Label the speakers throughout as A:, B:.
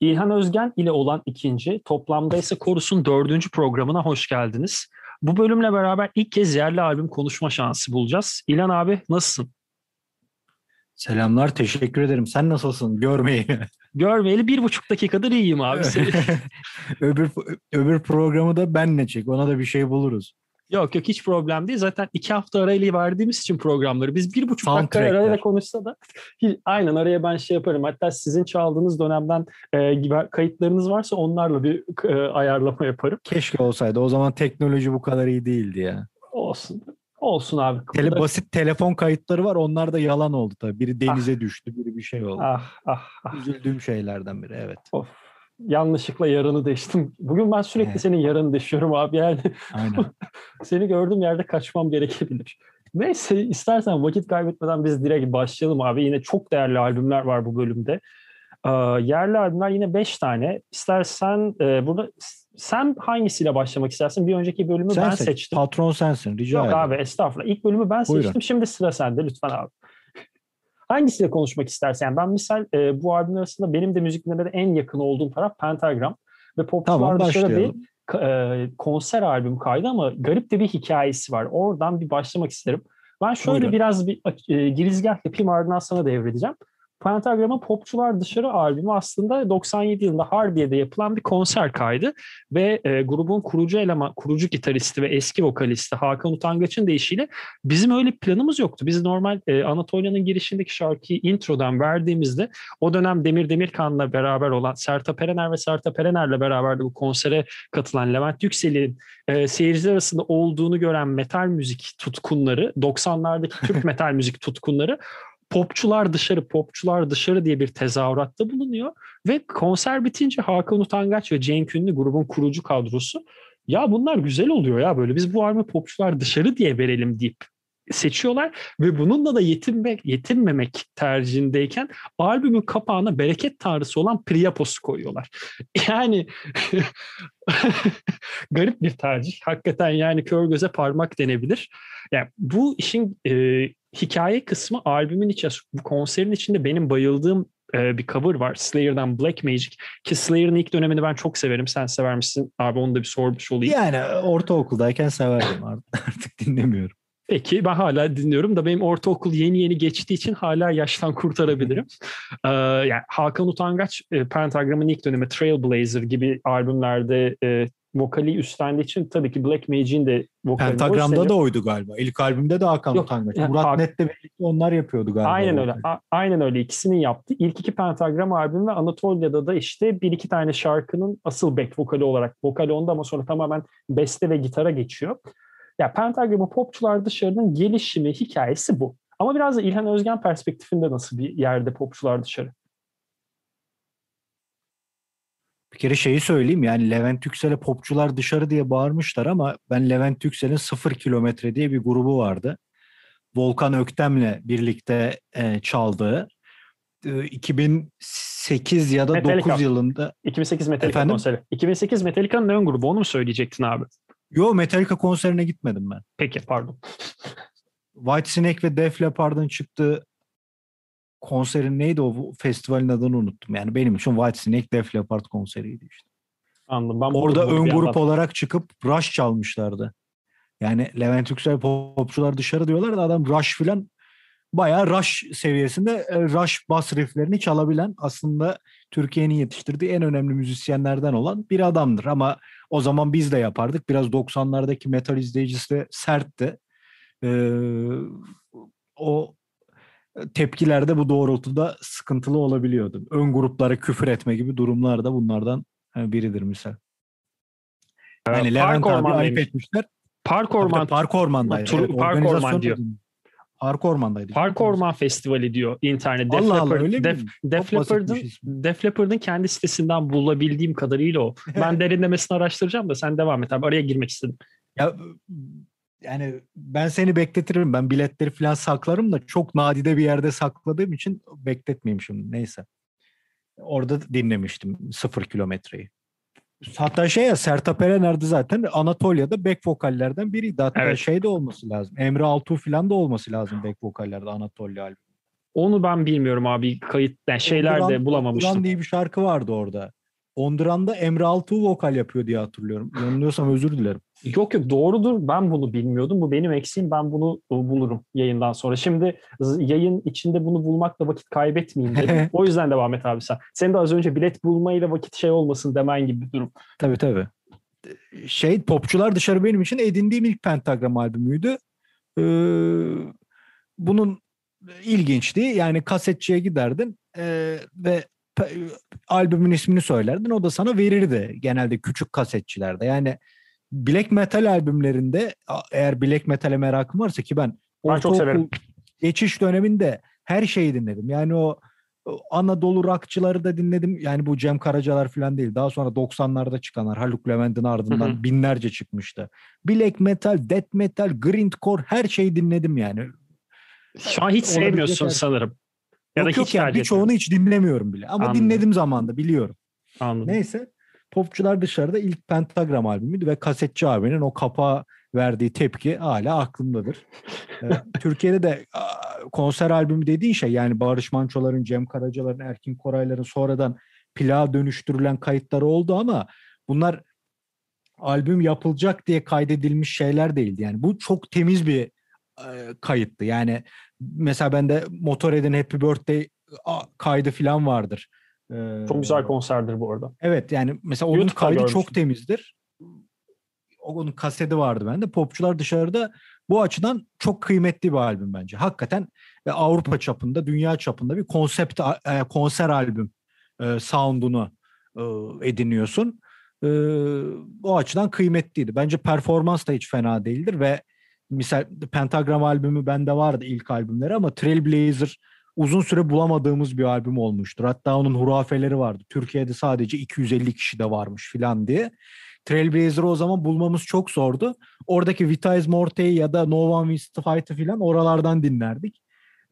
A: İlhan Özgen ile olan ikinci, toplamda ise Korus'un dördüncü programına hoş geldiniz. Bu bölümle beraber ilk kez yerli albüm konuşma şansı bulacağız. İlhan abi nasılsın?
B: Selamlar, teşekkür ederim. Sen nasılsın? Görmeyi.
A: Görmeyeli bir buçuk dakikadır iyiyim abi.
B: öbür, öbür programı da benle çek. Ona da bir şey buluruz.
A: Yok yok hiç problem değil. Zaten iki hafta arayla verdiğimiz için programları biz bir buçuk dakika arayla konuşsa da aynen araya ben şey yaparım. Hatta sizin çaldığınız dönemden e, kayıtlarınız varsa onlarla bir e, ayarlama yaparım.
B: Keşke olsaydı. O zaman teknoloji bu kadar iyi değildi ya.
A: Olsun. Olsun abi.
B: Tele, basit telefon kayıtları var. Onlar da yalan oldu tabii. Biri denize ah. düştü, biri bir şey oldu.
A: Ah ah ah.
B: Üzüldüğüm şeylerden biri evet.
A: Of yanlışlıkla yarını değiştim. Bugün ben sürekli evet. senin yarını değişiyorum abi yani. Aynen. Seni gördüğüm yerde kaçmam gerekebilir. Neyse istersen vakit kaybetmeden biz direkt başlayalım abi. Yine çok değerli albümler var bu bölümde. Ee, yerli albümler yine 5 tane. İstersen e, burada sen hangisiyle başlamak istersin? Bir önceki bölümü
B: sen
A: ben
B: seç.
A: seçtim.
B: Patron sensin rica ederim.
A: Yok abi estağfurullah. İlk bölümü ben Buyurun. seçtim. Şimdi sıra sende lütfen abi. Hangisiyle konuşmak istersen. Yani ben misal e, bu albüm arasında benim de müzik dinlemede en yakın olduğum taraf Pentagram. Ve Popçular tamam, dışarı bir e, konser albüm kaydı ama garip de bir hikayesi var. Oradan bir başlamak isterim. Ben şöyle Buyurun. biraz bir e, girizgah yapayım ardından sana devredeceğim. Pentagram'ın Popçular Dışarı albümü aslında 97 yılında Harbiye'de yapılan bir konser kaydı ve e, grubun kurucu eleman, kurucu gitaristi ve eski vokalisti Hakan Utangaç'ın deyişiyle bizim öyle planımız yoktu. Biz normal e, Anatolia'nın girişindeki şarkıyı introdan verdiğimizde o dönem Demir Demirkan'la beraber olan Sertab Erener ve Sertab Erener'le beraber de bu konsere katılan Levent Yüksel'in e, seyirciler arasında olduğunu gören metal müzik tutkunları, 90'lardaki Türk metal müzik tutkunları popçular dışarı, popçular dışarı diye bir tezahüratta bulunuyor. Ve konser bitince Hakan Utangaç ve Cenk Ünlü grubun kurucu kadrosu ya bunlar güzel oluyor ya böyle biz bu albümü popçular dışarı diye verelim deyip seçiyorlar ve bununla da yetinmek, yetinmemek tercihindeyken albümün kapağına bereket tanrısı olan Priapos'u koyuyorlar. Yani garip bir tercih. Hakikaten yani kör göze parmak denebilir. Yani bu işin e, hikaye kısmı albümün içi, bu konserin içinde benim bayıldığım e, bir cover var. Slayer'dan Black Magic. Ki Slayer'ın ilk dönemini ben çok severim. Sen sever misin? Abi onu da bir sormuş olayım.
B: Yani ortaokuldayken severdim artık dinlemiyorum.
A: Peki ben hala dinliyorum da benim ortaokul yeni yeni geçtiği için hala yaştan kurtarabilirim. ee, yani Hakan Utangaç e, Pentagram'ın ilk dönemi Trailblazer gibi albümlerde e, vokali üstlendiği için tabii ki Black Magic'in de
B: vokali. Pentagram'da da oydu galiba. İlk albümde de Hakan Yok, Utangaç. Yani, Murat Hak... Net'le birlikte onlar yapıyordu galiba.
A: Aynen öyle. A- aynen öyle. İkisinin yaptı. İlk iki Pentagram albüm ve Anatolia'da da işte bir iki tane şarkının asıl back vokali olarak. Vokali onda ama sonra tamamen beste ve gitara geçiyor. Ya Pentagram'ın popçular dışarının gelişimi hikayesi bu. Ama biraz da İlhan Özgen perspektifinde nasıl bir yerde popçular dışarı?
B: Bir kere şeyi söyleyeyim yani Levent Yüksel'e popçular dışarı diye bağırmışlar ama ben Levent Yüksel'in sıfır kilometre diye bir grubu vardı. Volkan Öktem'le birlikte e, çaldığı. E, 2008 ya da Metallica. 9 yılında.
A: 2008 Metallica Efendim? konseri. 2008 Metallica'nın ön grubu onu mu söyleyecektin abi?
B: Yo Metallica konserine gitmedim ben.
A: Peki pardon.
B: White Snake ve Def Leppard'ın çıktığı konserin neydi o festivalin adını unuttum. Yani benim için White Snake Def Leppard konseriydi işte.
A: Anladım. Ben
B: Orada ön grup anladım. olarak çıkıp Rush çalmışlardı. Yani Levent Yüksel popçular dışarı diyorlar da adam Rush filan bayağı Rush seviyesinde e, Rush bas rifflerini çalabilen aslında Türkiye'nin yetiştirdiği en önemli müzisyenlerden olan bir adamdır. Ama o zaman biz de yapardık. Biraz 90'lardaki metal izleyicisi de sertti. Ee, o tepkilerde bu doğrultuda sıkıntılı olabiliyordu. Ön gruplara küfür etme gibi durumlar da bunlardan biridir misal. Yani Levent abi ayıp etmişler.
A: Park Orman.
B: Park Orman'daydı.
A: Tur, evet, Park Orman diyor.
B: Park Orman'daydı.
A: Park Orman Festivali diyor internet. Def Allah Allah öyle Def, mi? Def Leppard'ın Def Leppard'ın kendi sitesinden bulabildiğim kadarıyla o. ben derinlemesine araştıracağım da sen devam et abi. Araya girmek istedim.
B: Ya yani ben seni bekletirim. Ben biletleri falan saklarım da çok nadide bir yerde sakladığım için bekletmeyeyim şimdi. Neyse. Orada dinlemiştim sıfır kilometreyi. Hatta şey ya Sertab Erener'de zaten Anatolia'da back vokallerden biriydi. Hatta evet. şey de olması lazım. Emre Altuğ falan da olması lazım back vokallerde Anatolia albümü.
A: Onu ben bilmiyorum abi. Kayıt yani şeyler de bulamamıştım.
B: Onduran diye bir şarkı vardı orada. Onduran'da Emre Altuğ vokal yapıyor diye hatırlıyorum. Yanılıyorsam özür dilerim.
A: Yok yok doğrudur. Ben bunu bilmiyordum. Bu benim eksiğim. Ben bunu bulurum yayından sonra. Şimdi yayın içinde bunu bulmakla vakit kaybetmeyeyim dedim. o yüzden devam et abi sen. Senin de az önce bilet bulmayla vakit şey olmasın demen gibi bir durum.
B: Tabii tabii. Şey popçular dışarı benim için edindiğim ilk pentagram albümüydü. Ee, bunun ilginçti. Yani kasetçiye giderdin e, ve albümün ismini söylerdin. O da sana verirdi genelde küçük kasetçilerde. Yani black metal albümlerinde eğer black metal'e merakım varsa ki ben,
A: ben çok severim.
B: geçiş döneminde her şeyi dinledim. Yani o Anadolu rockçıları da dinledim. Yani bu Cem Karacalar falan değil. Daha sonra 90'larda çıkanlar. Haluk Levent'in ardından hı hı. binlerce çıkmıştı. Black metal, death metal, grindcore her şeyi dinledim yani.
A: Şu an hiç sevmiyorsun sanırım.
B: Ya da yok yani birçoğunu hiç dinlemiyorum bile. Ama Anladım. dinledim zamanda biliyorum.
A: Anladım.
B: Neyse. Popçular dışarıda ilk Pentagram albümüydü ve kasetçi abinin o kapağa verdiği tepki hala aklımdadır. ee, Türkiye'de de konser albümü dediğin şey yani Barış Manço'ların, Cem Karacalar'ın, Erkin Koraylar'ın sonradan plağa dönüştürülen kayıtları oldu ama bunlar albüm yapılacak diye kaydedilmiş şeyler değildi. Yani bu çok temiz bir e, kayıttı. Yani mesela bende Motorhead'in Happy Birthday kaydı falan vardır.
A: Ee, çok güzel konserdir bu arada.
B: Evet yani mesela onun YouTube'da kaydı görmüştüm. çok temizdir. Onun kaseti vardı bende. Popçular dışarıda bu açıdan çok kıymetli bir albüm bence. Hakikaten e, Avrupa çapında, dünya çapında bir konsept e, konser albüm e, sound'unu ediniyorsun. O açıdan kıymetliydi. Bence performans da hiç fena değildir ve misal Pentagram albümü bende vardı ilk albümleri ama Trailblazer uzun süre bulamadığımız bir albüm olmuştur. Hatta onun hurafeleri vardı. Türkiye'de sadece 250 kişi de varmış filan diye. Trailblazer'ı o zaman bulmamız çok zordu. Oradaki Vitize Morte'yi ya da No One Wins to Fight'ı filan oralardan dinlerdik.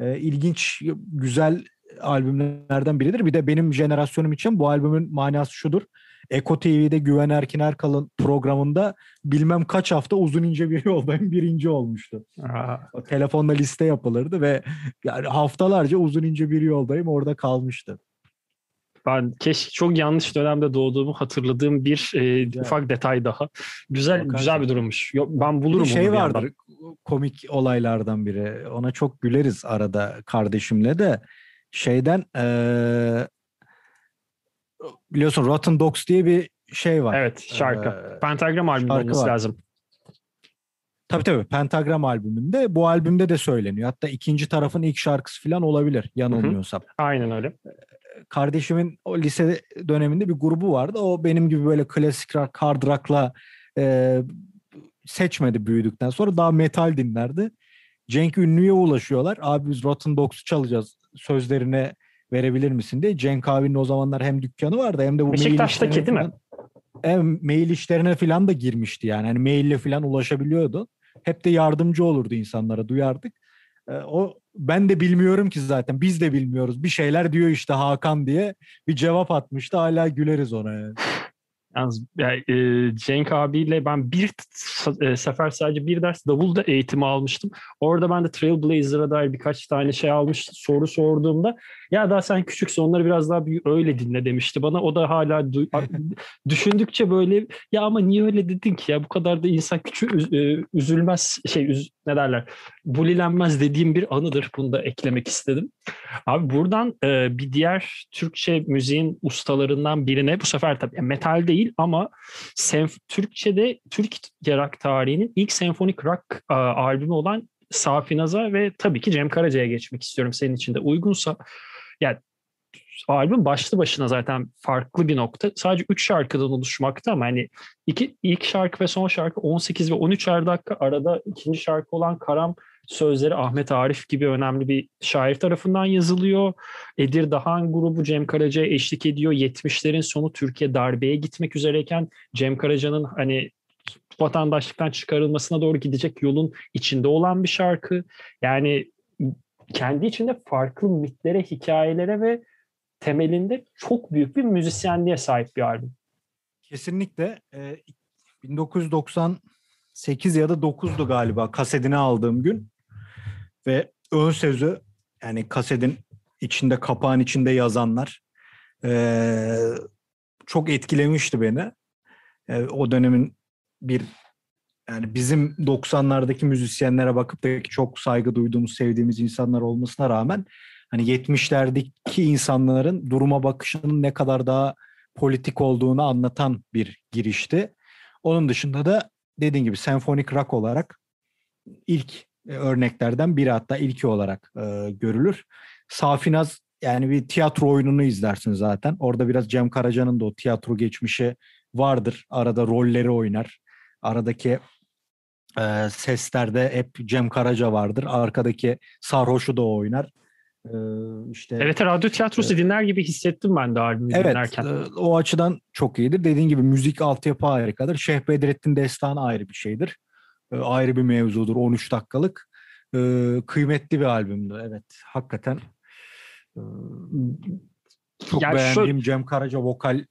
B: Ee, ilginç, güzel albümlerden biridir. Bir de benim jenerasyonum için bu albümün manası şudur. Eko TV'de Güven Erkin Erkal'ın programında bilmem kaç hafta uzun ince bir yoldayım birinci olmuştu. O telefonla liste yapılırdı ve yani haftalarca uzun ince bir yoldayım orada kalmıştı.
A: Ben keşke çok yanlış dönemde doğduğumu hatırladığım bir e, ufak detay daha. Güzel Bakarsın. güzel bir durummuş. Yok, ben bulurum bir
B: şey vardır yandan. komik olaylardan biri. Ona çok güleriz arada kardeşimle de. Şeyden e, biliyorsun Rotten Dogs diye bir şey var.
A: Evet şarkı. Ee, Pentagram albümü olması var. lazım.
B: Tabii tabii Pentagram albümünde bu albümde de söyleniyor. Hatta ikinci tarafın ilk şarkısı falan olabilir yanılmıyorsam. Hı hı.
A: Aynen öyle. Ee,
B: kardeşimin o lise döneminde bir grubu vardı. O benim gibi böyle klasik rock, hard rock'la e, seçmedi büyüdükten sonra daha metal dinlerdi. Cenk Ünlü'ye ulaşıyorlar. Abi biz Rotten Dogs'u çalacağız. Sözlerine verebilir misin diye. Cenk abinin o zamanlar hem dükkanı vardı hem de bu
A: Beşiktaş'taki değil mi?
B: Hem mail işlerine falan da girmişti yani. Hani maille falan ulaşabiliyordu. Hep de yardımcı olurdu insanlara duyardık. Ee, o ben de bilmiyorum ki zaten biz de bilmiyoruz. Bir şeyler diyor işte Hakan diye bir cevap atmıştı. Hala güleriz ona yani.
A: Yalnız yani, e, Cenk abiyle ben bir e, sefer sadece bir ders davulda eğitimi almıştım. Orada ben de Trailblazer'a dair birkaç tane şey almış soru sorduğumda ya daha sen küçüksün onları biraz daha büyük öyle dinle demişti bana. O da hala düşündükçe böyle ya ama niye öyle dedin ki ya bu kadar da insan küçük e, üzülmez şey üz, ne derler bulilenmez dediğim bir anıdır. Bunu da eklemek istedim. Abi buradan e, bir diğer Türkçe müziğin ustalarından birine bu sefer tabii metal değil ama senf Türkçe'de Türk rock tarihinin ilk senfonik rock e, albümü olan Safi Naz'a ve tabii ki Cem Karaca'ya geçmek istiyorum senin için de uygunsa. Yani albüm başlı başına zaten farklı bir nokta. Sadece 3 şarkıdan oluşmakta ama hani iki, ilk şarkı ve son şarkı 18 ve 13 dakika arada ikinci şarkı olan Karam sözleri Ahmet Arif gibi önemli bir şair tarafından yazılıyor. Edir Dahan grubu Cem Karaca'ya eşlik ediyor. 70'lerin sonu Türkiye darbeye gitmek üzereyken Cem Karaca'nın hani vatandaşlıktan çıkarılmasına doğru gidecek yolun içinde olan bir şarkı. Yani kendi içinde farklı mitlere, hikayelere ve temelinde çok büyük bir müzisyenliğe sahip bir albüm.
B: Kesinlikle. E, 1998 ya da 9'du galiba kasetini aldığım gün ve ön sözü yani kasetin içinde kapağın içinde yazanlar e, çok etkilemişti beni. E, o dönemin bir yani bizim 90'lardaki müzisyenlere bakıp da çok saygı duyduğumuz, sevdiğimiz insanlar olmasına rağmen hani 70'lerdeki insanların duruma bakışının ne kadar daha politik olduğunu anlatan bir girişti. Onun dışında da dediğim gibi senfonik rock olarak ilk e, örneklerden biri hatta ilki olarak e, görülür. Safinaz yani bir tiyatro oyununu izlersin zaten. Orada biraz Cem Karaca'nın da o tiyatro geçmişi vardır. Arada rolleri oynar. Aradaki e, seslerde hep Cem Karaca vardır. Arkadaki sarhoşu da oynar.
A: E, işte Evet radyo tiyatrosu e, dinler gibi hissettim ben de albümü
B: evet,
A: dinlerken. Evet
B: o açıdan çok iyidir. Dediğin gibi müzik altyapı harikadır. Şeyh Bedrettin Destanı ayrı bir şeydir. E, ayrı bir mevzudur 13 dakikalık. E, kıymetli bir albümdü evet. Hakikaten e, çok yani beğendiğim şu... Cem Karaca vokal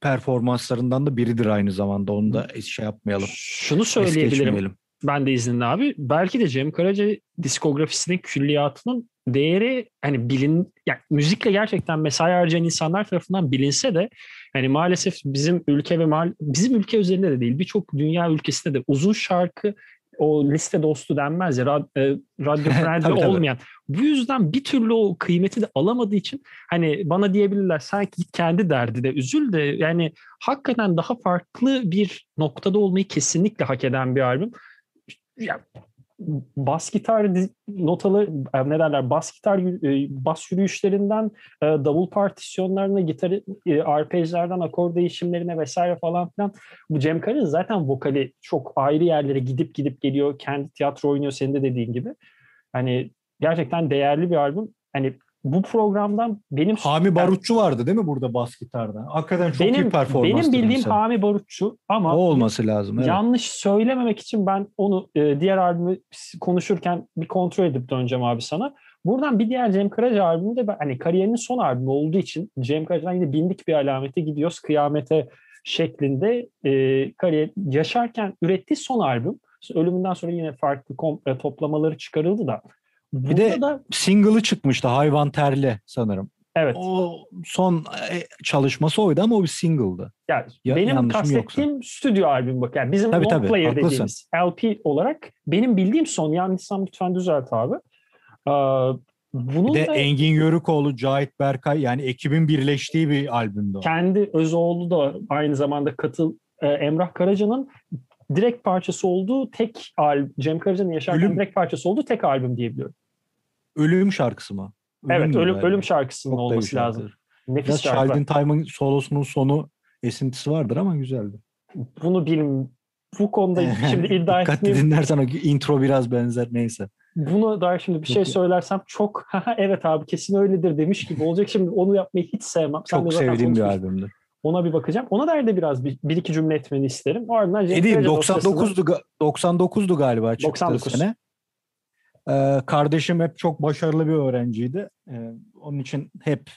B: performanslarından da biridir aynı zamanda. Onu da şey yapmayalım.
A: Şunu söyleyebilirim. Ben de izninle abi. Belki de Cem Karaca diskografisinin külliyatının değeri hani bilin yani müzikle gerçekten mesai harcayan insanlar tarafından bilinse de hani maalesef bizim ülke ve mal, bizim ülke üzerinde de değil birçok dünya ülkesinde de uzun şarkı o liste dostu denmez ya rad, e, radyo friendly olmayan. Bu yüzden bir türlü o kıymeti de alamadığı için hani bana diyebilirler sanki kendi derdi de üzül de yani hakikaten daha farklı bir noktada olmayı kesinlikle hak eden bir albüm. Ya, bas gitar notalı e, ne derler bas gitar e, bas yürüyüşlerinden e, davul partisyonlarına gitar arpejlerden akor değişimlerine vesaire falan filan. Bu Cem Karaca zaten vokali çok ayrı yerlere gidip gidip geliyor kendi tiyatro oynuyor senin de dediğin gibi. Hani gerçekten değerli bir albüm. Hani bu programdan benim
B: Hami Barutçu vardı değil mi burada bas gitarda? Hakikaten çok
A: benim,
B: iyi performans.
A: Benim bildiğim mesela. Hami Barutçu ama
B: o olması lazım. Evet.
A: Yanlış söylememek için ben onu e, diğer albümü konuşurken bir kontrol edip döneceğim abi sana. Buradan bir diğer Cem Karaca albümü de ben, hani kariyerinin son albümü olduğu için Cem Karaca'dan yine bindik bir alamete gidiyoruz. Kıyamete şeklinde e, kariyer yaşarken ürettiği son albüm. Ölümünden sonra yine farklı kom- toplamaları çıkarıldı da
B: bir de da... single'ı çıkmıştı Hayvan Terli sanırım.
A: Evet.
B: O son e, çalışması oydu ama o bir single'dı.
A: Yani ya, benim kastettiğim yoksa. stüdyo albüm bak. Yani bizim tabii, long tabii, player haklısın. dediğimiz LP olarak benim bildiğim son yanlışsam lütfen düzelt abi. Ee,
B: bunun bir de da, Engin Yörükoğlu, Cahit Berkay yani ekibin birleştiği bir albümdü o.
A: Kendi Özoğlu da aynı zamanda katıl e, Emrah Karaca'nın direkt parçası olduğu tek albüm, Cem Karaca'nın yaşarken Ölüm. direkt parçası olduğu tek albüm diyebiliyorum.
B: Ölüm şarkısı mı?
A: Ölüm evet, Ölüm, yani. Ölüm şarkısının Çok olması lazım.
B: Nefis Biraz şarkı. Sheldon Time'ın solosunun sonu esintisi vardır ama güzeldi.
A: Bunu bilmiyorum. Bu konuda şimdi iddia
B: Dikkatli dinlersen o intro biraz benzer neyse.
A: Bunu daha şimdi bir şey söylersem çok evet abi kesin öyledir demiş gibi olacak. Şimdi onu yapmayı hiç sevmem.
B: Sen çok sevdiğim bir albümdü.
A: Ona bir bakacağım. Ona dair de biraz bir, bir iki cümle etmeni isterim. O ardından
B: Edeyim 99'du 99'du galiba çıktı 99. sene. Ee, kardeşim hep çok başarılı bir öğrenciydi. Ee, onun için hep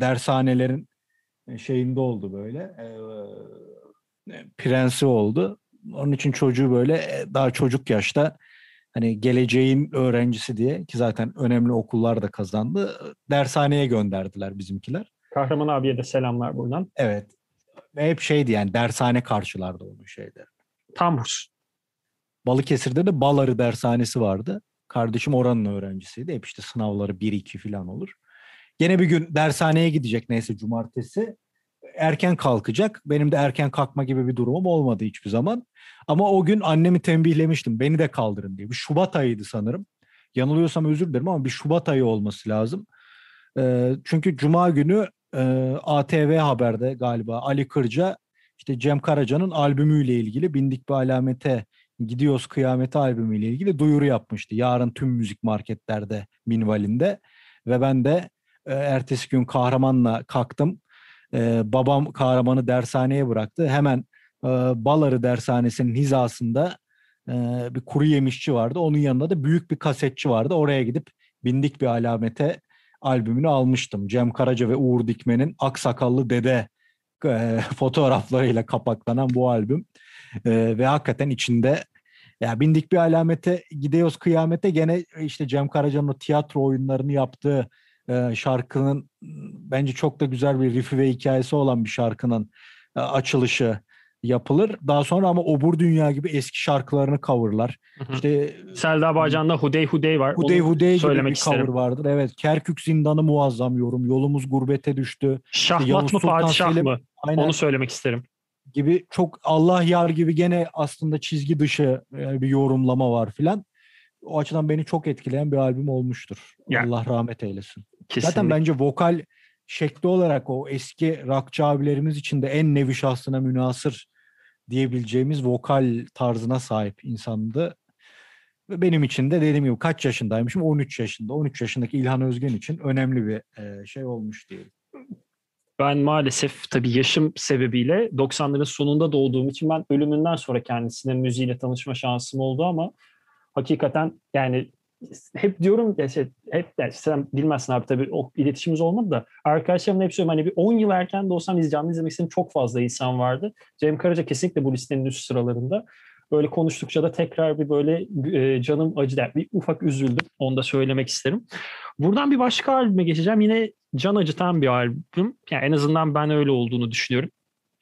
B: dershanelerin e, şeyinde oldu böyle. Ee, prensi oldu. Onun için çocuğu böyle e, daha çocuk yaşta hani geleceğin öğrencisi diye ki zaten önemli okullar da kazandı. Dershaneye gönderdiler bizimkiler.
A: Kahraman abiye de selamlar buradan.
B: Evet. Ve hep şeydi yani dershane karşılardı onu şeyde.
A: Tam
B: Balıkesir'de de Baları dershanesi vardı. Kardeşim oranın öğrencisiydi. Hep işte sınavları 1-2 falan olur. Gene bir gün dershaneye gidecek neyse cumartesi. Erken kalkacak. Benim de erken kalkma gibi bir durumum olmadı hiçbir zaman. Ama o gün annemi tembihlemiştim. Beni de kaldırın diye. Bir Şubat ayıydı sanırım. Yanılıyorsam özür dilerim ama bir Şubat ayı olması lazım. çünkü Cuma günü ATV Haber'de galiba Ali Kırca işte Cem Karaca'nın albümüyle ilgili Bindik Bir Alamete Gidiyoruz Kıyamete albümüyle ilgili duyuru yapmıştı. Yarın tüm müzik marketlerde minvalinde ve ben de e, ertesi gün kahramanla kalktım. E, babam kahramanı dershaneye bıraktı. Hemen e, Baları dershanesinin hizasında bir kuru yemişçi vardı. Onun yanında da büyük bir kasetçi vardı. Oraya gidip bindik bir alamete albümünü almıştım. Cem Karaca ve Uğur Dikmen'in Aksakallı Dede e, fotoğraflarıyla kapaklanan bu albüm. E, ve hakikaten içinde Ya bindik bir alamete gidiyoruz kıyamete gene işte Cem Karaca'nın o tiyatro oyunlarını yaptığı e, şarkının bence çok da güzel bir riffi ve hikayesi olan bir şarkının e, açılışı yapılır. Daha sonra ama Obur Dünya gibi eski şarkılarını coverlar. Hı hı. İşte
A: Selda Bağcan'da Hudey Hudey var.
B: Hudey Onu Hudey gibi bir isterim. cover vardır. Evet. Kerkük Zindanı muazzam yorum. Yolumuz gurbete düştü.
A: Şahmat işte mı Padişah Selim, mı? Aynen. Onu söylemek isterim.
B: Gibi çok Allah yar gibi gene aslında çizgi dışı e, bir yorumlama var filan. O açıdan beni çok etkileyen bir albüm olmuştur. Yani, Allah rahmet eylesin. Kesinlikle. Zaten bence vokal şekli olarak o eski rockçı abilerimiz için de en nevi şahsına münasır diyebileceğimiz vokal tarzına sahip insandı. Ve benim için de dediğim gibi kaç yaşındaymışım? 13 yaşında. 13 yaşındaki İlhan Özgen için önemli bir şey olmuş diyelim.
A: Ben maalesef tabii yaşım sebebiyle 90'ların sonunda doğduğum için ben ölümünden sonra kendisine müziğiyle tanışma şansım oldu ama hakikaten yani hep diyorum ya şey, hep yani sen bilmezsin abi tabii o iletişimimiz olmadı da arkadaşlarımla hep söylüyorum hani bir 10 yıl erken de olsam canlı izlemek istedim çok fazla insan vardı. Cem Karaca kesinlikle bu listenin üst sıralarında. Böyle konuştukça da tekrar bir böyle e, canım acıdı. bir ufak üzüldüm. Onu da söylemek isterim. Buradan bir başka albüme geçeceğim. Yine can acıtan bir albüm. Yani en azından ben öyle olduğunu düşünüyorum.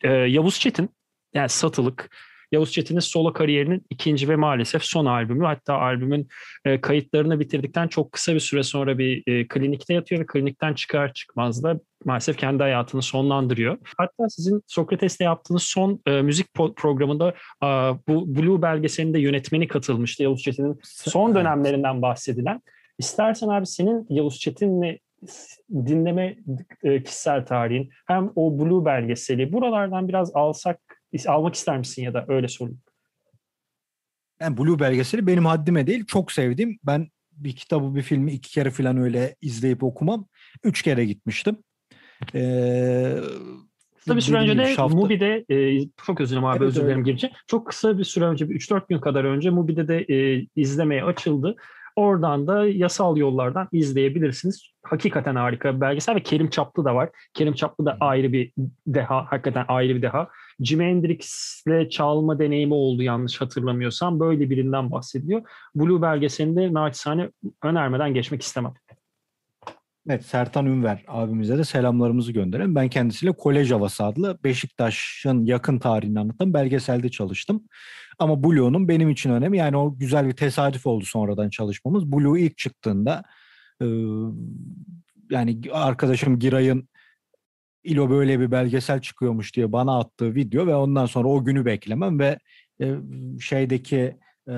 A: E, Yavuz Çetin yani Satılık Yavuz Çetin'in solo kariyerinin ikinci ve maalesef son albümü. Hatta albümün e, kayıtlarını bitirdikten çok kısa bir süre sonra bir e, klinikte yatıyor ve klinikten çıkar çıkmaz da maalesef kendi hayatını sonlandırıyor. Hatta sizin Sokrates'te yaptığınız son e, müzik po- programında e, bu Blue belgeselinde yönetmeni katılmıştı. Yavuz Çetin'in son dönemlerinden bahsedilen. İstersen abi senin Yavuz Çetin'le dinleme e, kişisel tarihin hem o Blue belgeseli buralardan biraz alsak almak ister misin ya da öyle sorayım.
B: Yani Blue belgeseli benim haddime değil. Çok sevdim. Ben bir kitabı, bir filmi iki kere falan öyle izleyip okumam. Üç kere gitmiştim. Ee,
A: kısa bir süre önce de şafta... Mubi'de e, çok özür dilerim abi evet, özür dilerim girince. Çok kısa bir süre önce, bir 3-4 gün kadar önce Mubi'de de e, izlemeye açıldı. Oradan da yasal yollardan izleyebilirsiniz. Hakikaten harika bir belgesel ve Kerim Çaplı da var. Kerim Çaplı da ayrı bir deha, hakikaten ayrı bir deha. Jimi Hendrix'le çalma deneyimi oldu yanlış hatırlamıyorsam. Böyle birinden bahsediyor. Blue belgeselinde naçizane önermeden geçmek istemem.
B: Evet Sertan Ünver abimize de selamlarımızı gönderelim. Ben kendisiyle Kolej Havası adlı Beşiktaş'ın yakın tarihini anlatan belgeselde çalıştım. Ama Blue'nun benim için önemi yani o güzel bir tesadüf oldu sonradan çalışmamız. Blue ilk çıktığında yani arkadaşım Giray'ın İlo böyle bir belgesel çıkıyormuş diye bana attığı video ve ondan sonra o günü beklemem ve şeydeki e,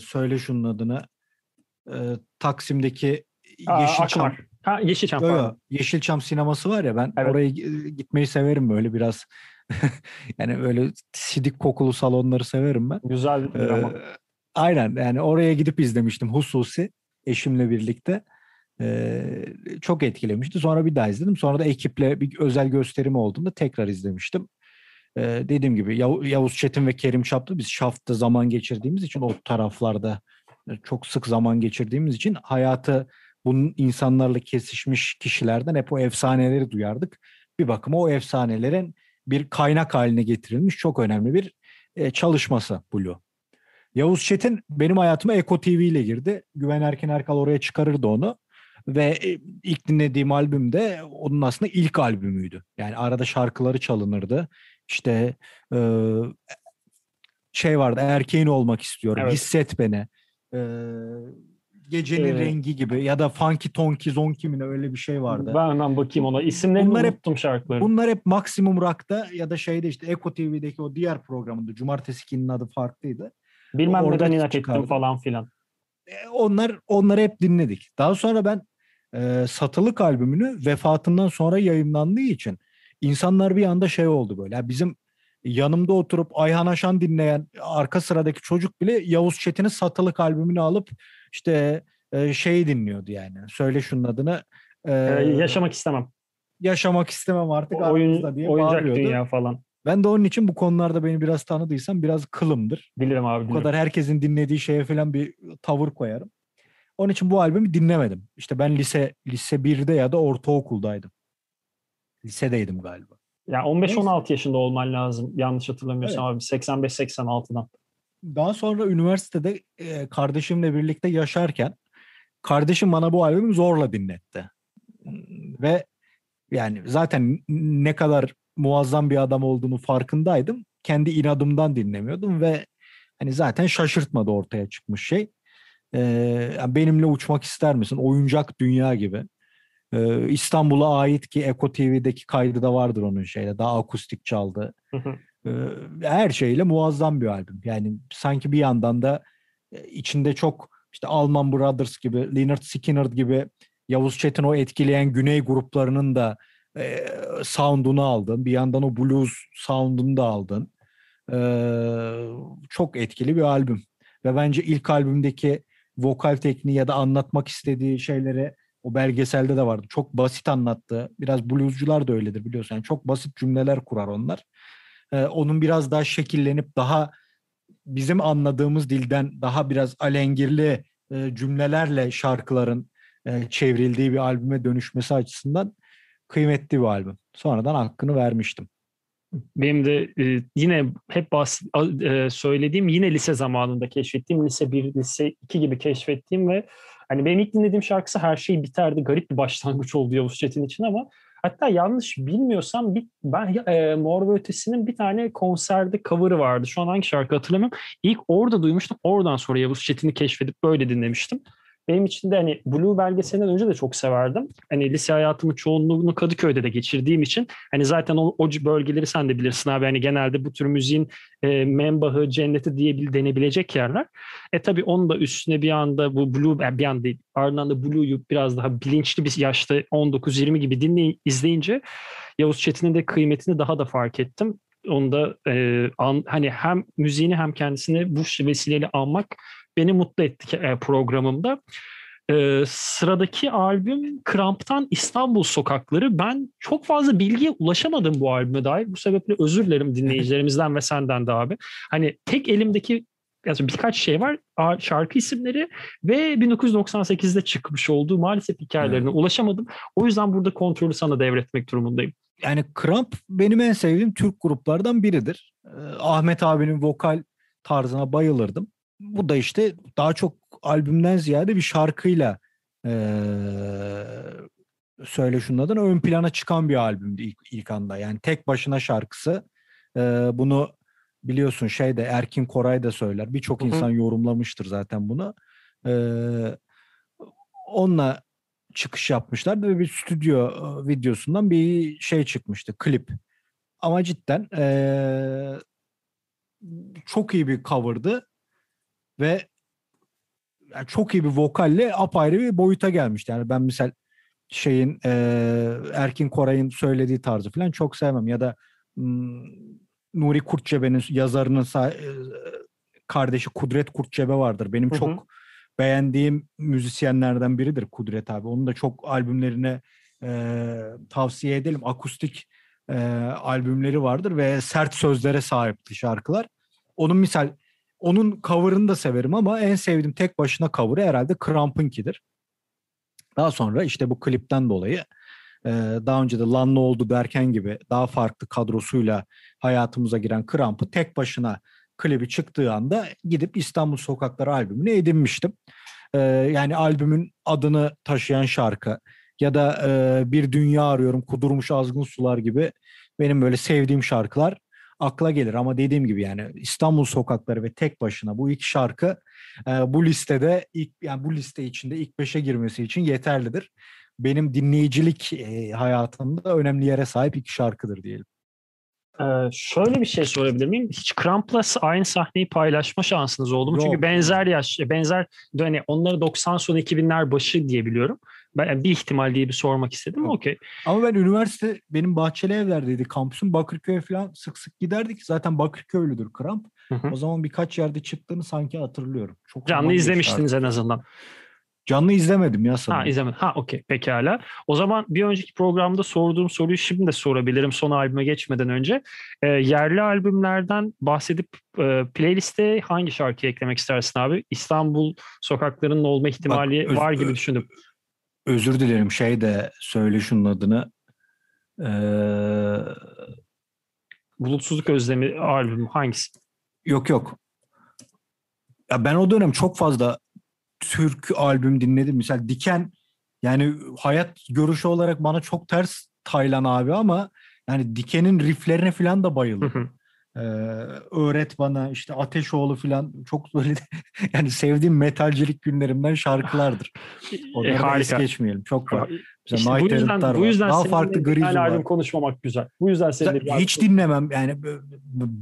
B: söyle şunun adını e, Taksim'deki Yeşilçam
A: Ha Yeşilçam
B: yo, yo, Yeşilçam sineması var ya ben evet. oraya gitmeyi severim böyle biraz yani öyle sidik kokulu salonları severim ben.
A: Güzel
B: ee, ama. Aynen yani oraya gidip izlemiştim hususi eşimle birlikte. Ee, çok etkilemişti. Sonra bir daha izledim. Sonra da ekiple bir özel gösterimi olduğunda tekrar izlemiştim. Ee, dediğim gibi Yav- Yavuz Çetin ve Kerim Çaplı biz Şaft'ta zaman geçirdiğimiz için o taraflarda çok sık zaman geçirdiğimiz için hayatı bunun insanlarla kesişmiş kişilerden hep o efsaneleri duyardık. Bir bakıma o efsanelerin bir kaynak haline getirilmiş çok önemli bir e, çalışması Blue. Yavuz Çetin benim hayatıma Eko TV ile girdi. Güven Erken Erkal oraya çıkarırdı onu. Ve e, ilk dinlediğim albüm de onun aslında ilk albümüydü. Yani arada şarkıları çalınırdı. İşte e, şey vardı erkeğin olmak istiyorum. Evet. Hisset beni. E, Gecenin ee, rengi gibi ya da Funky Tonky Zonky mi öyle bir şey vardı.
A: Ben hemen bakayım ona. İsimlerini bunlar unuttum hep, şarkıları.
B: Bunlar hep Maximum Rock'ta ya da şeyde işte Eko TV'deki o diğer programında. Cumartesi 2'nin adı farklıydı.
A: Bilmem neden inat ettim falan filan.
B: E, onlar onları hep dinledik. Daha sonra ben e, Satılık albümünü vefatından sonra yayınlandığı için insanlar bir anda şey oldu böyle. Yani bizim yanımda oturup Ayhan Aşan dinleyen arka sıradaki çocuk bile Yavuz Çetin'in Satılık albümünü alıp işte e, şeyi dinliyordu yani. Söyle şunun adını.
A: E, yaşamak istemem.
B: Yaşamak istemem artık
A: o, oyun, diye Oyuncak bağırıyordu. dünya falan.
B: Ben de onun için bu konularda beni biraz tanıdıysam biraz kılımdır.
A: Bilirim abi.
B: Bu kadar herkesin dinlediği şeye falan bir tavır koyarım. Onun için bu albümü dinlemedim. İşte ben lise lise 1'de ya da ortaokuldaydım. Lisedeydim galiba.
A: Ya yani 15-16 yaşında olman lazım yanlış hatırlamıyorsam evet. abi 85-86'dan.
B: daha sonra üniversitede e, kardeşimle birlikte yaşarken kardeşim bana bu albümü zorla dinletti. Ve yani zaten ne kadar muazzam bir adam olduğunu farkındaydım. Kendi inadımdan dinlemiyordum ve hani zaten şaşırtmadı ortaya çıkmış şey. Ee, benimle uçmak ister misin? Oyuncak dünya gibi. Ee, İstanbul'a ait ki Eko TV'deki kaydı da vardır onun şeyle. Daha akustik çaldı. Ee, her şeyle muazzam bir albüm. Yani sanki bir yandan da e, içinde çok işte Alman Brothers gibi, Leonard Skinner gibi Yavuz Çetin o etkileyen güney gruplarının da e, sound'unu aldın. Bir yandan o blues sound'unu da aldın. E, çok etkili bir albüm. Ve bence ilk albümdeki vokal tekniği ya da anlatmak istediği şeyleri o belgeselde de vardı. Çok basit anlattı. Biraz bluescular da öyledir biliyorsun. Yani çok basit cümleler kurar onlar. Ee, onun biraz daha şekillenip daha bizim anladığımız dilden daha biraz alengirli e, cümlelerle şarkıların e, çevrildiği bir albüme dönüşmesi açısından kıymetli bir albüm. Sonradan hakkını vermiştim.
A: Benim de e, yine hep bahs- e, söylediğim yine lise zamanında keşfettiğim lise 1, lise 2 gibi keşfettiğim ve hani benim ilk dinlediğim şarkısı Her Şey Biterdi. Garip bir başlangıç oldu Yavuz Çetin için ama hatta yanlış bilmiyorsam bir, ben e, Mor ve Ötesi'nin bir tane konserde cover'ı vardı. Şu an hangi şarkı hatırlamıyorum. İlk orada duymuştum. Oradan sonra Yavuz Çetin'i keşfedip böyle dinlemiştim benim için de hani Blue belgeselinden önce de çok severdim. Hani lise hayatımı çoğunluğunu Kadıköy'de de geçirdiğim için hani zaten o, o bölgeleri sen de bilirsin abi. Hani genelde bu tür müziğin e, menbahı, cenneti diye denebilecek yerler. E tabii onun da üstüne bir anda bu Blue, yani bir anda değil, ardından da Blue'yu biraz daha bilinçli bir yaşta 19-20 gibi dinley izleyince Yavuz Çetin'in de kıymetini daha da fark ettim. Onu da e, an, hani hem müziğini hem kendisini bu vesileyle almak beni mutlu etti e, programımda. Ee, sıradaki albüm Kramp'tan İstanbul Sokakları. Ben çok fazla bilgiye ulaşamadım bu albüme dair. Bu sebeple özür dilerim dinleyicilerimizden ve senden de abi. Hani tek elimdeki yani birkaç şey var. Şarkı isimleri ve 1998'de çıkmış olduğu maalesef hikayelerine evet. ulaşamadım. O yüzden burada kontrolü sana devretmek durumundayım.
B: Yani Kramp benim en sevdiğim Türk gruplardan biridir. Ahmet abinin vokal tarzına bayılırdım bu da işte daha çok albümden ziyade bir şarkıyla ee, söyle şunun adını ön plana çıkan bir albümdü ilk, ilk anda. Yani tek başına şarkısı. E, bunu biliyorsun şeyde Erkin Koray da söyler. Birçok insan yorumlamıştır zaten bunu. E, onunla çıkış yapmışlar ve bir stüdyo videosundan bir şey çıkmıştı. Klip. Ama cidden e, çok iyi bir cover'dı ve yani çok iyi bir vokalle apayrı bir boyuta gelmişti. Yani ben misal şeyin e, Erkin Koray'ın söylediği tarzı falan çok sevmem ya da m, Nuri Kurtçebe'nin yazarının e, kardeşi Kudret Kurtçebe vardır. Benim hı hı. çok beğendiğim müzisyenlerden biridir Kudret abi. Onun da çok albümlerine e, tavsiye edelim. Akustik e, albümleri vardır ve sert sözlere sahipti şarkılar. Onun misal onun cover'ını da severim ama en sevdiğim tek başına cover'ı herhalde Kramp'ınkidir. Daha sonra işte bu klipten dolayı daha önce de Lan Ne Oldu derken gibi daha farklı kadrosuyla hayatımıza giren Kramp'ı tek başına klibi çıktığı anda gidip İstanbul Sokakları albümünü edinmiştim. Yani albümün adını taşıyan şarkı ya da Bir Dünya Arıyorum, Kudurmuş Azgın Sular gibi benim böyle sevdiğim şarkılar akla gelir ama dediğim gibi yani İstanbul sokakları ve tek başına bu iki şarkı e, bu listede ilk yani bu liste içinde ilk beşe girmesi için yeterlidir. Benim dinleyicilik e, hayatımda önemli yere sahip iki şarkıdır diyelim.
A: Ee, şöyle bir şey sorabilir miyim? Hiç Kramp'la aynı sahneyi paylaşma şansınız oldu mu? Yok. Çünkü benzer yaş, benzer hani onları 90 son 2000'ler başı diye biliyorum. Ben bir ihtimal diye bir sormak istedim. Okey.
B: Ama ben üniversite benim bahçeli evlerdeydi kampüsün. Bakırköy falan sık sık giderdik. Zaten Bakırköylüdür Kramp. Hı hı. O zaman birkaç yerde çıktığını sanki hatırlıyorum.
A: Çok Canlı izlemiştiniz en azından.
B: Canlı izlemedim ya sanırım.
A: Ha izlemedim. Ha okey pekala. O zaman bir önceki programda sorduğum soruyu şimdi de sorabilirim son albüme geçmeden önce. E, yerli albümlerden bahsedip e, playliste hangi şarkıyı eklemek istersin abi? İstanbul sokaklarının olma ihtimali Bak, öz, var gibi düşündüm.
B: Özür dilerim şey de söyle şunun adını.
A: Ee... Bulutsuzluk Özlemi albümü hangisi?
B: Yok yok. Ya ben o dönem çok fazla Türk albüm dinledim. Mesela Diken yani hayat görüşü olarak bana çok ters Taylan abi ama yani Diken'in rifflerine falan da bayıldım. Öğret bana işte Ateşoğlu falan çok böyle yani sevdiğim metalcilik günlerimden şarkılardır. Onları e, harika. geçmeyelim. Çok var.
A: Mesela işte bu yüzden, var. bu yüzden Daha farklı Grizzly albüm konuşmamak güzel. Bu yüzden seninle
B: Hiç dinlemem yani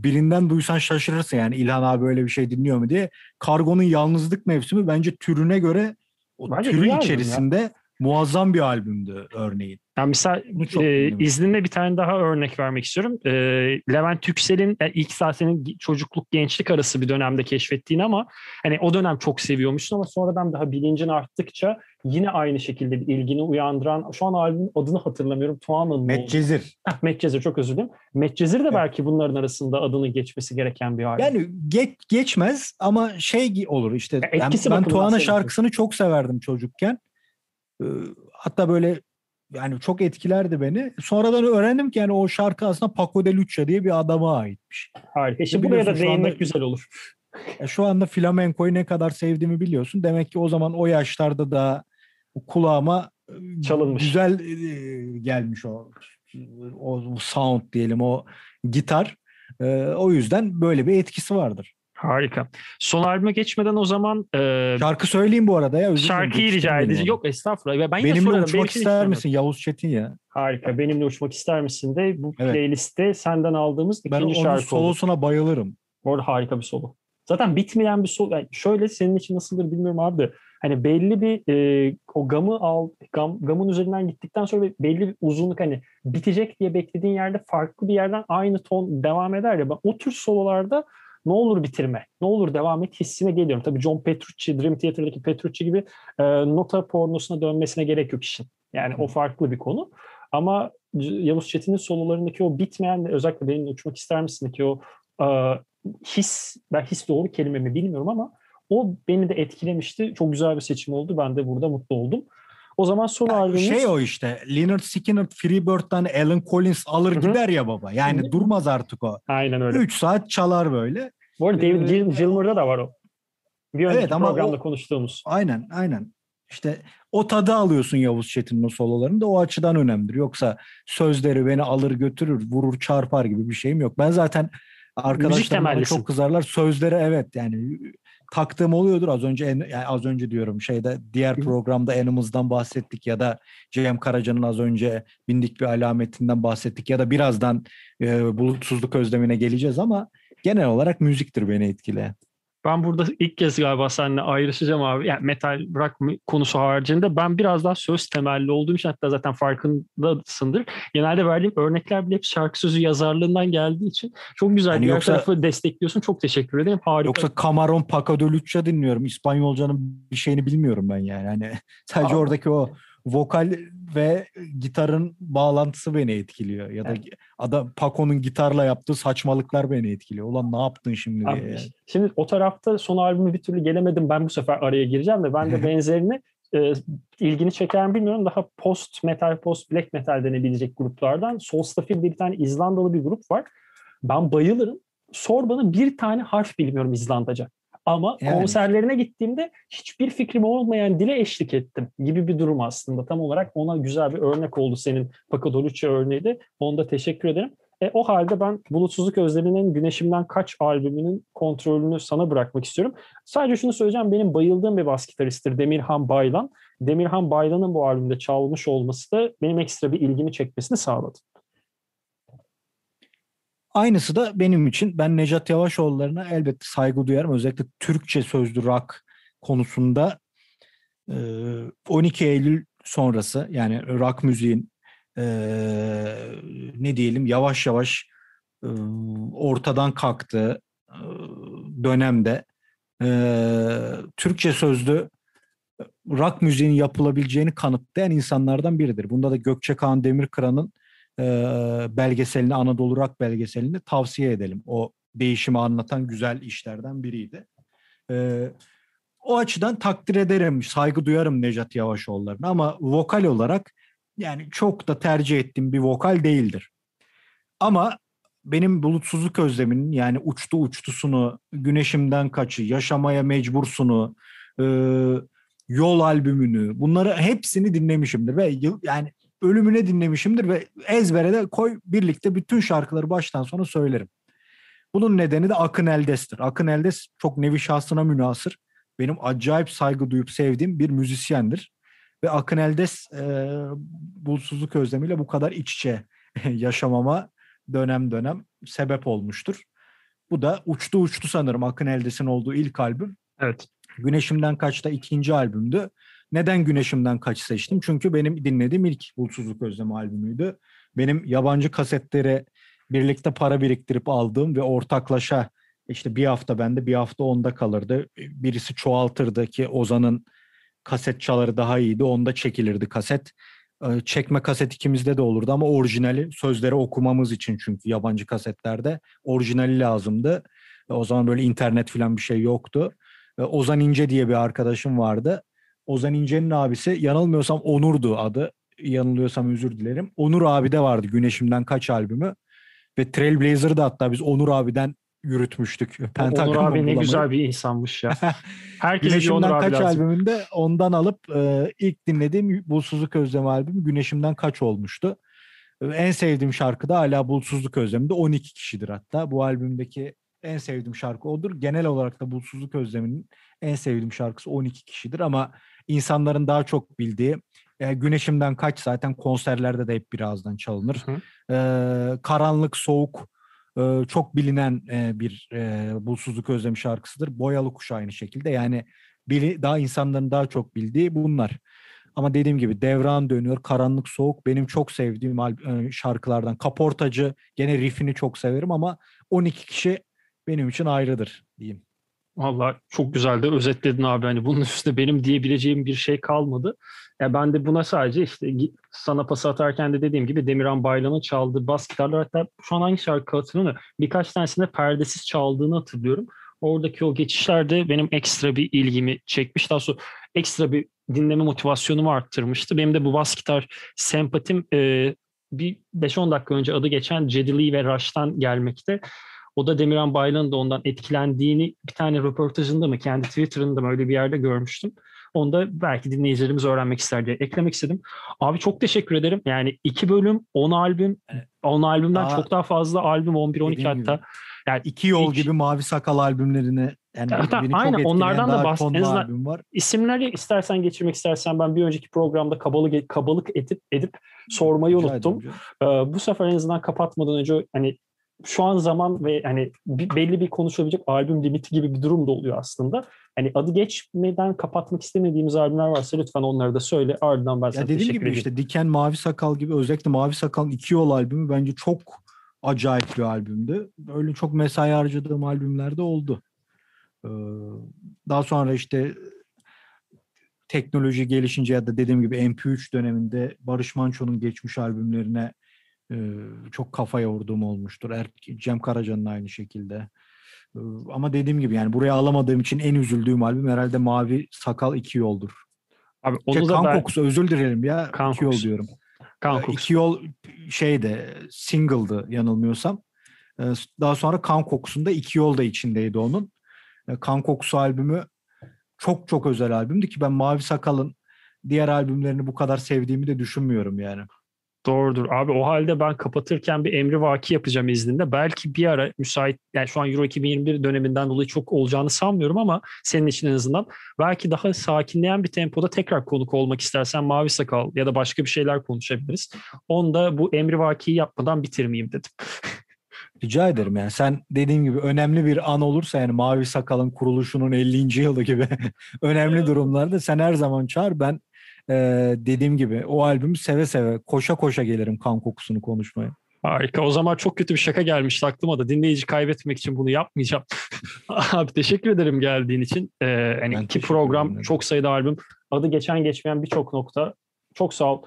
B: birinden duysan şaşırırsın yani İlhan abi böyle bir şey dinliyor mu diye. Kargo'nun yalnızlık mevsimi bence türüne göre o bence türü içerisinde ya muazzam bir albümdü örneğin.
A: Yani mesela e, izninle bir tane daha örnek vermek istiyorum. E, Levent Yüksel'in e, ilk senin çocukluk gençlik arası bir dönemde keşfettiğin ama hani o dönem çok seviyormuşsun ama sonradan daha bilincin arttıkça yine aynı şekilde bir ilgini uyandıran şu an albümün adını hatırlamıyorum. Tuana'nın
B: Medcezir.
A: Heh, Medcezir çok özür dilerim. Medcezir de evet. belki bunların arasında adını geçmesi gereken bir albüm.
B: Yani geç, geçmez ama şey olur işte. Ya ben, ben Tuana şarkısını çok severdim çocukken. Ee, hatta böyle yani çok etkilerdi beni. Sonradan öğrendim ki yani o şarkı aslında Paco de Lucia diye bir adama aitmiş.
A: Harika. Şimdi buraya da değinmek güzel olur.
B: Şu anda flamenkoyu ne kadar sevdiğimi biliyorsun. Demek ki o zaman o yaşlarda da kulağıma e, çalınmış. Güzel e, gelmiş o o sound diyelim o gitar. E, o yüzden böyle bir etkisi vardır.
A: Harika. Son albüme geçmeden o zaman... E,
B: şarkı söyleyeyim bu arada ya.
A: şarkıyı rica edeceğim. Yok estağfurullah.
B: Ben benimle sorarım, uçmak ister misin Yavuz Çetin ya?
A: Harika. Benimle uçmak ister misin de bu evet. playlistte senden aldığımız ben ikinci şarkı Ben onun
B: solosuna olur. bayılırım.
A: Orada harika bir solo. Zaten bitmeyen bir solo. Yani şöyle senin için nasıldır bilmiyorum abi de. Hani belli bir e, o gamı al gam, gamın üzerinden gittikten sonra belli bir uzunluk hani bitecek diye beklediğin yerde farklı bir yerden aynı ton devam eder ya. Ben o tür sololarda ne olur bitirme, ne olur devam et hissine geliyorum. Tabii John Petrucci, Dream Theater'daki Petrucci gibi e, nota pornosuna dönmesine gerek yok işin. Yani o farklı bir konu. Ama Yavuz Çetin'in sololarındaki o bitmeyen özellikle benim uçmak ister misin ki o e, his, ben his doğru kelime mi bilmiyorum ama o beni de etkilemişti. Çok güzel bir seçim oldu. Ben de burada mutlu oldum. O zaman son yani albümümüz...
B: Şey o işte Leonard Skinner Freebird'dan Alan Collins alır Hı-hı. gider ya baba. Yani Hı-hı. durmaz artık o.
A: Aynen öyle.
B: 3 saat çalar böyle.
A: Bu arada David ee, Gilmour'da da var o. Bir önceki evet, ama programda o, konuştuğumuz.
B: Aynen aynen. İşte o tadı alıyorsun Yavuz Çetin'in o sololarında o açıdan önemlidir. Yoksa sözleri beni alır götürür, vurur çarpar gibi bir şeyim yok. Ben zaten arkadaşlarım çok kızarlar. Sözleri evet yani taktığım oluyordur. Az önce en, yani az önce diyorum şeyde diğer programda Animals'dan bahsettik ya da Cem Karaca'nın az önce bindik bir alametinden bahsettik ya da birazdan e, bulutsuzluk özlemine geleceğiz ama genel olarak müziktir beni etkileyen.
A: Ben burada ilk kez galiba seninle ayrışacağım abi. Yani metal rock konusu haricinde ben biraz daha söz temelli olduğum için hatta zaten farkındasındır. Genelde verdiğim örnekler bile hep şarkı sözü yazarlığından geldiği için çok güzel. Yani yoksa, tarafı destekliyorsun. Çok teşekkür ederim. Harika.
B: Yoksa Camarón Paco de Lucha dinliyorum. İspanyolcanın bir şeyini bilmiyorum ben yani. Hani sadece Aa. oradaki o vokal ve gitarın bağlantısı beni etkiliyor. Ya da evet. adam Paco'nun gitarla yaptığı saçmalıklar beni etkiliyor. Ulan ne yaptın şimdi diye. Yani.
A: Şimdi o tarafta son albümü bir türlü gelemedim. Ben bu sefer araya gireceğim de ben de benzerini e, ilgini çeker mi bilmiyorum. Daha post metal, post black metal denebilecek gruplardan Solstafil diye bir tane İzlandalı bir grup var. Ben bayılırım. Sor bana bir tane harf bilmiyorum İzlandaca. Ama yani. konserlerine gittiğimde hiçbir fikrim olmayan dile eşlik ettim gibi bir durum aslında. Tam olarak ona güzel bir örnek oldu senin Paco Dolucci örneği de. Onda teşekkür ederim. E, o halde ben Bulutsuzluk Özlemi'nin Güneşimden Kaç albümünün kontrolünü sana bırakmak istiyorum. Sadece şunu söyleyeceğim. Benim bayıldığım bir bas gitaristtir Demirhan Baylan. Demirhan Baylan'ın bu albümde çalmış olması da benim ekstra bir ilgimi çekmesini sağladı.
B: Aynısı da benim için. Ben Necat Yavaşoğulları'na elbette saygı duyarım. Özellikle Türkçe sözlü rock konusunda 12 Eylül sonrası yani rock müziğin ne diyelim yavaş yavaş ortadan kalktığı dönemde Türkçe sözlü rock müziğin yapılabileceğini kanıtlayan insanlardan biridir. Bunda da Gökçe Kağan Demirkıran'ın e, belgeselini, Anadolu Rock belgeselini tavsiye edelim. O değişimi anlatan güzel işlerden biriydi. E, o açıdan takdir ederim, saygı duyarım Necat Yavaşoğulları'na ama vokal olarak yani çok da tercih ettiğim bir vokal değildir. Ama benim bulutsuzluk özleminin yani uçtu uçtusunu, güneşimden kaçı, yaşamaya mecbursunu, e, yol albümünü bunları hepsini dinlemişimdir ve yani ölümüne dinlemişimdir ve ezbere de koy birlikte bütün şarkıları baştan sona söylerim. Bunun nedeni de Akın Eldes'tir. Akın Eldes çok nevi şahsına münasır. Benim acayip saygı duyup sevdiğim bir müzisyendir. Ve Akın Eldes e, bulsuzluk özlemiyle bu kadar iç içe yaşamama dönem dönem sebep olmuştur. Bu da uçtu uçtu sanırım Akın Eldes'in olduğu ilk albüm.
A: Evet.
B: Güneşimden Kaç'ta ikinci albümdü. Neden Güneşimden Kaç seçtim? Çünkü benim dinlediğim ilk Bulsuzluk Özlemi albümüydü. Benim yabancı kasetleri birlikte para biriktirip aldığım ve ortaklaşa işte bir hafta bende bir hafta onda kalırdı. Birisi çoğaltırdı ki Ozan'ın kaset çaları daha iyiydi. Onda çekilirdi kaset. Ee, çekme kaset ikimizde de olurdu ama orijinali sözleri okumamız için çünkü yabancı kasetlerde orijinali lazımdı. O zaman böyle internet falan bir şey yoktu. Ozan İnce diye bir arkadaşım vardı. Ozan İnce'nin abisi yanılmıyorsam Onur'du adı. Yanılıyorsam özür dilerim. Onur abi de vardı Güneşimden Kaç albümü. Ve Trailblazer'ı hatta biz Onur abiden yürütmüş,tük.
A: Pentagram Onur abi ne güzel bir insanmış ya.
B: Herkes Güneşimden Onur Kaç abi albümünde ondan alıp e, ilk dinlediğim Bulsuzluk Özlemi albümü Güneşimden Kaç olmuştu. En sevdiğim şarkı da hala Bulsuzluk Özlemi'de 12 kişidir hatta. Bu albümdeki en sevdiğim şarkı odur. Genel olarak da Bulsuzluk Özlemi'nin en sevdiğim şarkısı 12 kişidir ama insanların daha çok bildiği e, Güneşimden Kaç zaten konserlerde de hep birazdan çalınır. Hı. E, Karanlık Soğuk e, çok bilinen e, bir e, Bulsuzluk Özlemi şarkısıdır. Boyalı Kuş aynı şekilde yani bili, daha insanların daha çok bildiği bunlar. Ama dediğim gibi devran dönüyor. Karanlık Soğuk benim çok sevdiğim şarkılardan. Kaportacı gene riffini çok severim ama 12 kişi benim için ayrıdır diyeyim.
A: Valla çok güzel de özetledin abi. Hani bunun üstünde benim diyebileceğim bir şey kalmadı. Ya ben de buna sadece işte sana pas atarken de dediğim gibi Demirhan Baylan'ın çaldığı bas gitarlar hatta şu an hangi şarkı hatırlamıyorum. Birkaç tanesinde perdesiz çaldığını hatırlıyorum. Oradaki o geçişlerde benim ekstra bir ilgimi çekmiş. Daha sonra ekstra bir dinleme motivasyonumu arttırmıştı. Benim de bu bas gitar sempatim e, bir 5-10 dakika önce adı geçen Cedi ve Rush'tan gelmekte. O da Demirhan Baylan'ın da ondan etkilendiğini bir tane röportajında mı kendi Twitter'ında mı öyle bir yerde görmüştüm. Onu da belki dinleyicilerimiz öğrenmek ister diye eklemek istedim. Abi çok teşekkür ederim. Yani iki bölüm, on albüm, on albümden daha, çok daha fazla albüm, 11-12 hatta. Gibi.
B: Yani iki yol ilk, gibi Mavi Sakal albümlerini yani
A: hatta, aynen onlardan da bahset. albüm var. İsimleri istersen geçirmek istersen ben bir önceki programda kabalık kabalık edip edip sormayı Rica unuttum. Ee, bu sefer en azından kapatmadan önce hani şu an zaman ve hani belli bir konuşabilecek albüm limiti gibi bir durum da oluyor aslında. Hani adı geçmeden kapatmak istemediğimiz albümler varsa lütfen onları da söyle. Ardından ben sana ya dediğim
B: gibi işte Diken Mavi Sakal gibi özellikle Mavi Sakal iki yol albümü bence çok acayip bir albümdü. Öyle çok mesai harcadığım albümler de oldu. Ee, daha sonra işte teknoloji gelişince ya da dediğim gibi MP3 döneminde Barış Manço'nun geçmiş albümlerine çok kafa yorduğum olmuştur. Er, Cem Karaca'nın aynı şekilde. Ama dediğim gibi yani buraya alamadığım için en üzüldüğüm albüm herhalde Mavi Sakal iki Yoldur. Abi onu şey, da kan ben... kokusu özür dilerim ya. Kan iki yol diyorum. Kan kokusu. İki yol şeyde single'dı yanılmıyorsam. Daha sonra kan kokusunda iki yol da içindeydi onun. Kan kokusu albümü çok çok özel albümdü ki ben Mavi Sakal'ın diğer albümlerini bu kadar sevdiğimi de düşünmüyorum yani.
A: Doğrudur. Abi o halde ben kapatırken bir emri vaki yapacağım izninde. Belki bir ara müsait, yani şu an Euro 2021 döneminden dolayı çok olacağını sanmıyorum ama senin için en azından belki daha sakinleyen bir tempoda tekrar konuk olmak istersen Mavi Sakal ya da başka bir şeyler konuşabiliriz. Onu da bu emri vakiyi yapmadan bitirmeyeyim dedim.
B: Rica ederim yani sen dediğim gibi önemli bir an olursa yani Mavi Sakal'ın kuruluşunun 50. yılı gibi önemli durumlarda sen her zaman çağır ben e, dediğim gibi o albümü seve seve koşa koşa gelirim kan kokusunu konuşmaya.
A: Harika. O zaman çok kötü bir şaka gelmişti aklıma da dinleyici kaybetmek için bunu yapmayacağım. Abi teşekkür ederim geldiğin için. Ee, yani ben iki program, ederim. çok sayıda albüm, adı geçen geçmeyen birçok nokta. Çok sağ ol.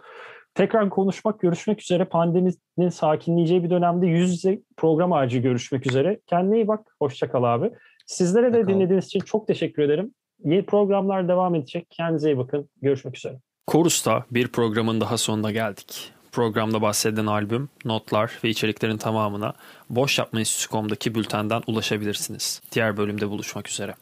A: Tekrar konuşmak, görüşmek üzere. Pandeminin sakinleyeceği bir dönemde yüz yüze program harcı görüşmek üzere. Kendine iyi bak. Hoşçakal abi. Sizlere de dinlediğiniz için çok teşekkür ederim. Yeni programlar devam edecek. Kendinize iyi bakın. Görüşmek üzere. Korus'ta bir programın daha sonuna geldik. Programda bahsedilen albüm, notlar ve içeriklerin tamamına Boş Yapma Enstitüsü.com'daki bültenden ulaşabilirsiniz. Diğer bölümde buluşmak üzere.